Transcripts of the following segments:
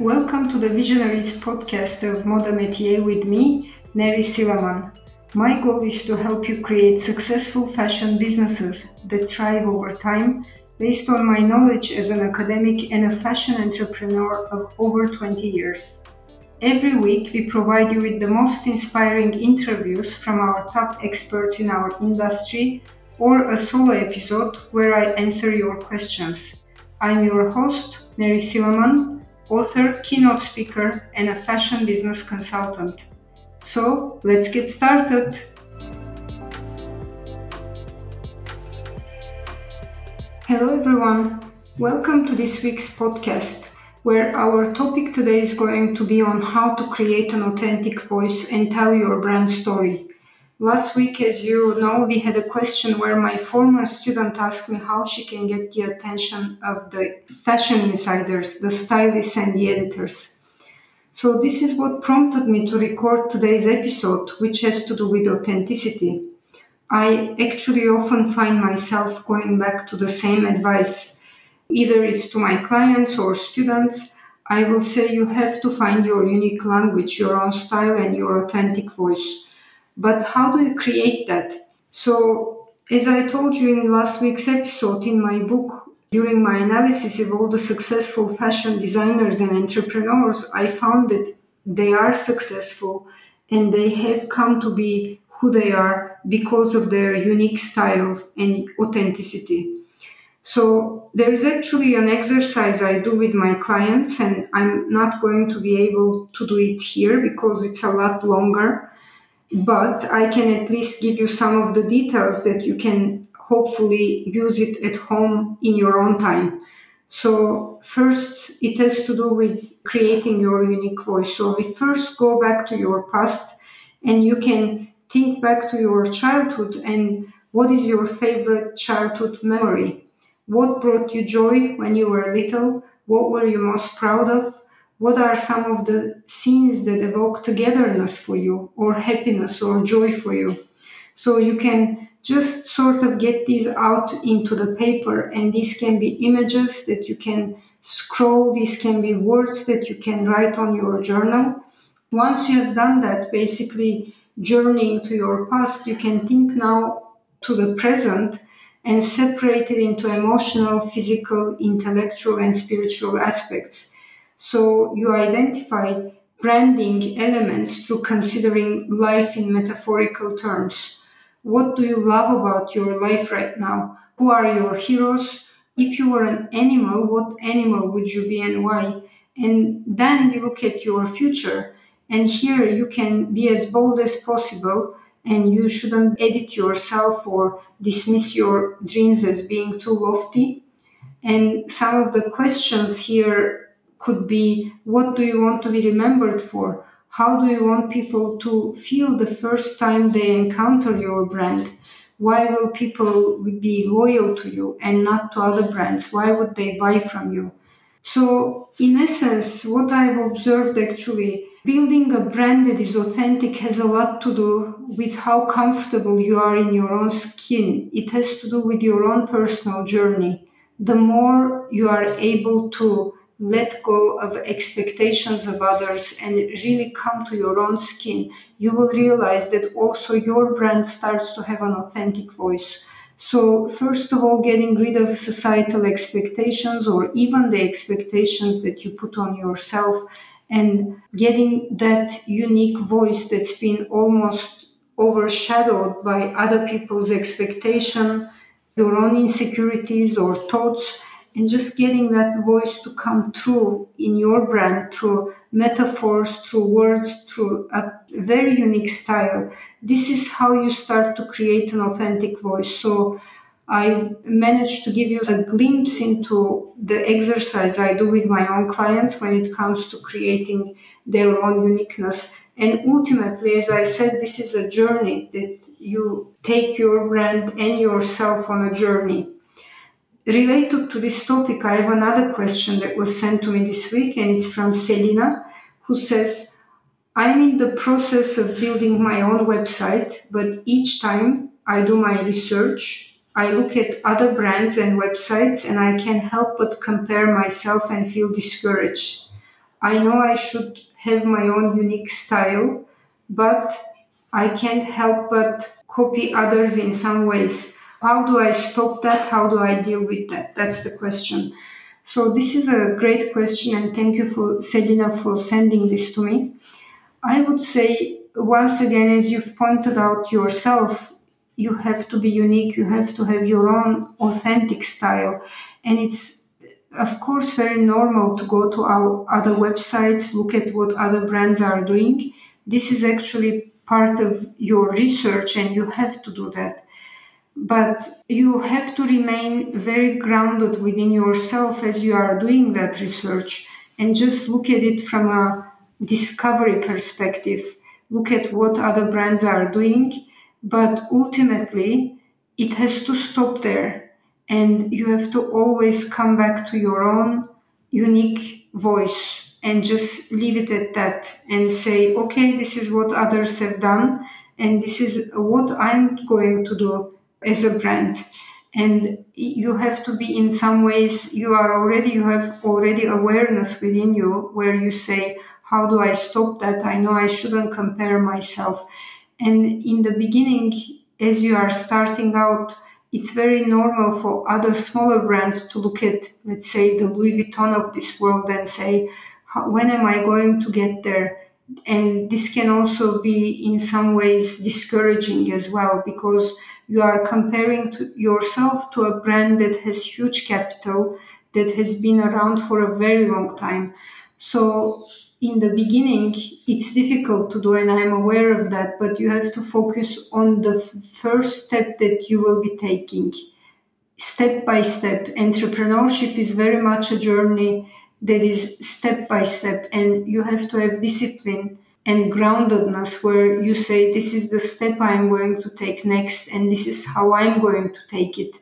Welcome to the Visionaries podcast of Moda Métier with me, Neri Sillaman. My goal is to help you create successful fashion businesses that thrive over time based on my knowledge as an academic and a fashion entrepreneur of over 20 years. Every week, we provide you with the most inspiring interviews from our top experts in our industry or a solo episode where I answer your questions. I'm your host, Neri Sillaman, author, keynote speaker, and a fashion business consultant. So let's get started. Hello, everyone. Welcome to this week's podcast, where our topic today is going to be on how to create an authentic voice and tell your brand story. Last week, as you know, we had a question where my former student asked me how she can get the attention of the fashion insiders, the stylists, and the editors. So, this is what prompted me to record today's episode, which has to do with authenticity. I actually often find myself going back to the same advice. Either it's to my clients or students, I will say you have to find your unique language, your own style, and your authentic voice. But how do you create that? So, as I told you in last week's episode in my book, during my analysis of all the successful fashion designers and entrepreneurs, I found that they are successful and they have come to be who they are because of their unique style and authenticity. So there is actually an exercise I do with my clients, and I'm not going to be able to do it here because it's a lot longer but I can at least give you some of the details that you can hopefully use it at home in your own time. So, first, it has to do with creating your unique voice. So, we first go back to your past and you can think back to your childhood and what is your favorite childhood memory? What brought you joy when you were little? What were you most proud of? What are some of the scenes that evoke togetherness for you or happiness or joy for you? So you can just sort of get these out into the paper and these can be images that you can scroll these can be words that you can write on your journal. Once you have done that basically journeying to your past you can think now to the present and separate it into emotional physical intellectual and spiritual aspects so you identify branding elements through considering life in metaphorical terms. What do you love about your life right now? Who are your heroes? If you were an animal, what animal would you be and why? And then we look at your future. And here you can be as bold as possible and you shouldn't edit yourself or dismiss your dreams as being too lofty. And some of the questions here could be what do you want to be remembered for? How do you want people to feel the first time they encounter your brand? Why will people be loyal to you and not to other brands? Why would they buy from you? So, in essence, what I've observed actually, building a brand that is authentic has a lot to do with how comfortable you are in your own skin. It has to do with your own personal journey. The more you are able to let go of expectations of others and really come to your own skin, you will realize that also your brand starts to have an authentic voice. So, first of all, getting rid of societal expectations or even the expectations that you put on yourself and getting that unique voice that's been almost overshadowed by other people's expectation, your own insecurities or thoughts and just getting that voice to come through in your brand through metaphors, through words, through a very unique style. This is how you start to create an authentic voice. So I managed to give you a glimpse into the exercise I do with my own clients when it comes to creating their own uniqueness. And ultimately, as I said, this is a journey that you take your brand and yourself on a journey Related to this topic, I have another question that was sent to me this week, and it's from Selina, who says, I'm in the process of building my own website, but each time I do my research, I look at other brands and websites, and I can't help but compare myself and feel discouraged. I know I should have my own unique style, but I can't help but copy others in some ways. How do I stop that? How do I deal with that? That's the question. So this is a great question and thank you for Selina for sending this to me. I would say once again, as you've pointed out yourself, you have to be unique, you have to have your own authentic style. And it's of course very normal to go to our other websites, look at what other brands are doing. This is actually part of your research and you have to do that but you have to remain very grounded within yourself as you are doing that research and just look at it from a discovery perspective. Look at what other brands are doing but ultimately it has to stop there. And you have to always come back to your own unique voice and just leave it at that and say okay this is what others have done and this is what i'm going to do as a brand. And you have to be in some ways you are already you have already awareness within you where you say how do i stop that? I know i shouldn't compare myself. And in the beginning as you are starting out it's very normal for other smaller brands to look at let's say the louis vuitton of this world and say when am i going to get there? And this can also be in some ways discouraging as well because you are comparing to yourself to a brand that has huge capital that has been around for a very long time. So in the beginning it's difficult to do and i'm aware of that but you have to focus on the first step that you will be taking step by step. Entrepreneurship is very much a journey that is step by step and you have to have discipline and groundedness where you say this is the step i'm going to take next and this is how i'm going to take it.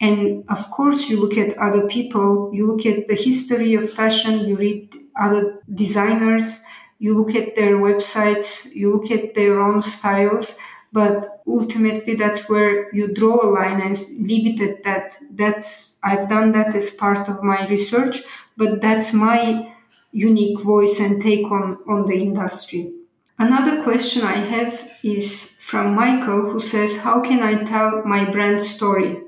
And of course you look at other people you look at the history of fashion you read other designers you look at their websites you look at their own styles but ultimately that's where you draw a line and leave it at that. That's i've done that as part of my research but that's my unique voice and take on, on the industry. Another question I have is from Michael who says, How can I tell my brand story?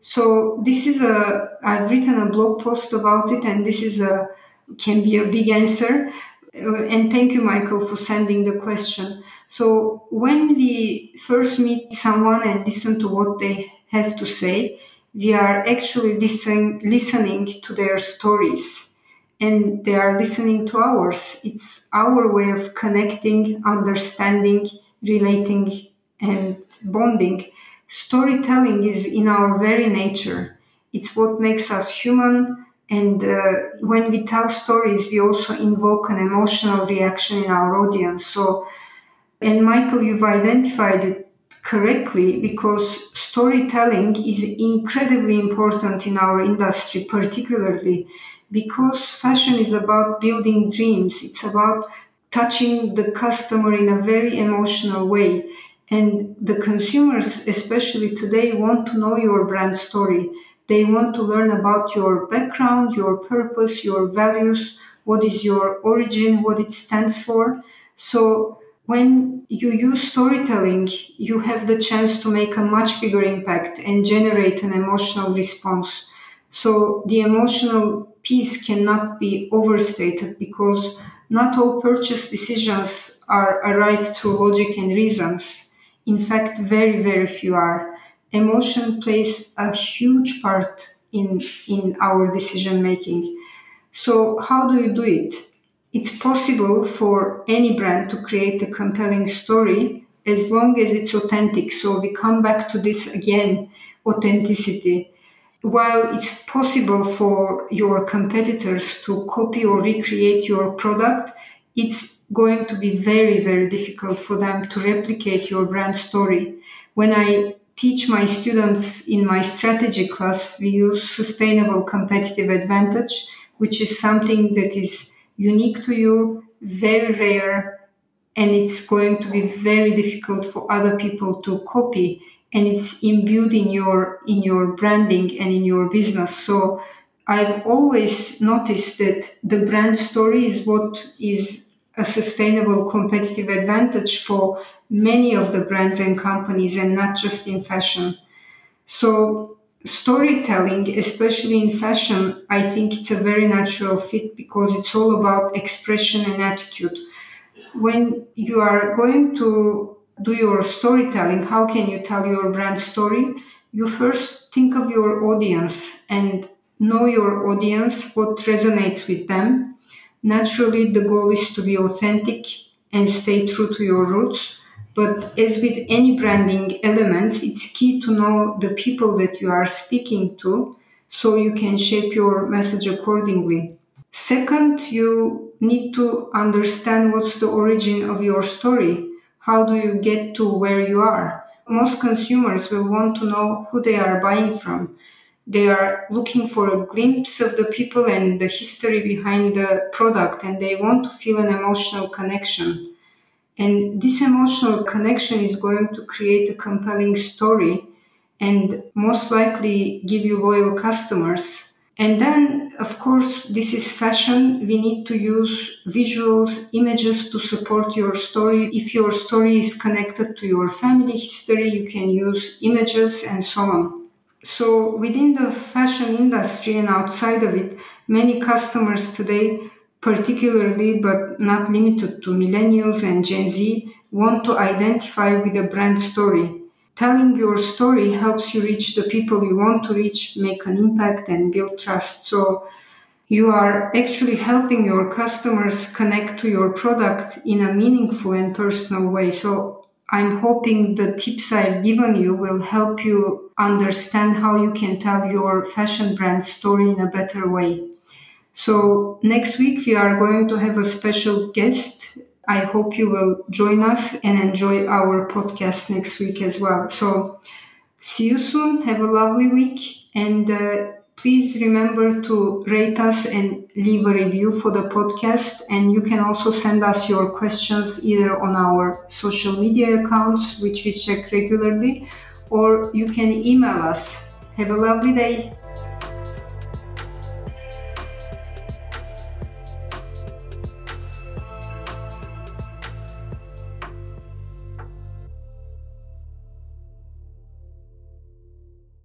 So this is a I've written a blog post about it and this is a can be a big answer. Uh, and thank you, Michael, for sending the question. So when we first meet someone and listen to what they have to say, we are actually listen, listening to their stories and they are listening to ours. It's our way of connecting, understanding, relating, and bonding. Storytelling is in our very nature. It's what makes us human. And uh, when we tell stories, we also invoke an emotional reaction in our audience. So, and Michael, you've identified it correctly because storytelling is incredibly important in our industry, particularly because fashion is about building dreams, it's about touching the customer in a very emotional way. And the consumers, especially today, want to know your brand story. They want to learn about your background, your purpose, your values, what is your origin, what it stands for. So, when you use storytelling, you have the chance to make a much bigger impact and generate an emotional response. So, the emotional piece cannot be overstated because not all purchase decisions are arrived through logic and reasons. In fact, very, very few are. Emotion plays a huge part in, in our decision making. So, how do you do it? It's possible for any brand to create a compelling story as long as it's authentic. So, we come back to this again authenticity while it's possible for your competitors to copy or recreate your product, it's going to be very, very difficult for them to replicate your brand story. When I teach my students in my strategy class, we use sustainable competitive advantage, which is something that is unique to you, very rare, and it's going to be very difficult for other people to copy and it's imbued in your in your branding and in your business so I've always noticed that the brand story is what is a sustainable competitive advantage for many of the brands and companies and not just in fashion. So, storytelling, especially in fashion, I think it's a very natural fit because it's all about expression and attitude. When you are going to do your storytelling, how can you tell your brand story? You first think of your audience and know your audience, what resonates with them. Naturally, the goal is to be authentic and stay true to your roots. But as with any branding elements, it's key to know the people that you are speaking to so you can shape your message accordingly. Second, you need to understand what's the origin of your story. How do you get to where you are? Most consumers will want to know who they are buying from. They are looking for a glimpse of the people and the history behind the product and they want to feel an emotional connection. And this emotional connection is going to create a compelling story and most likely give you loyal customers and then of course this is fashion. We need to use visuals images to support your story. If your story is connected to your family history you can use images and so on. So, within the fashion industry and outside of it, many customers today, particularly but not limited to millennials and Gen Z, want to identify with a brand story. Telling your story helps you reach the people you want to reach, make an impact, and build trust. So, you are actually helping your customers connect to your product in a meaningful and personal way. So, I'm hoping the tips I've given you will help you understand how you can tell your fashion brand story in a better way. So, next week we are going to have a special guest. I hope you will join us and enjoy our podcast next week as well. So, see you soon. Have a lovely week and uh, Please remember to rate us and leave a review for the podcast. And you can also send us your questions either on our social media accounts, which we check regularly, or you can email us. Have a lovely day.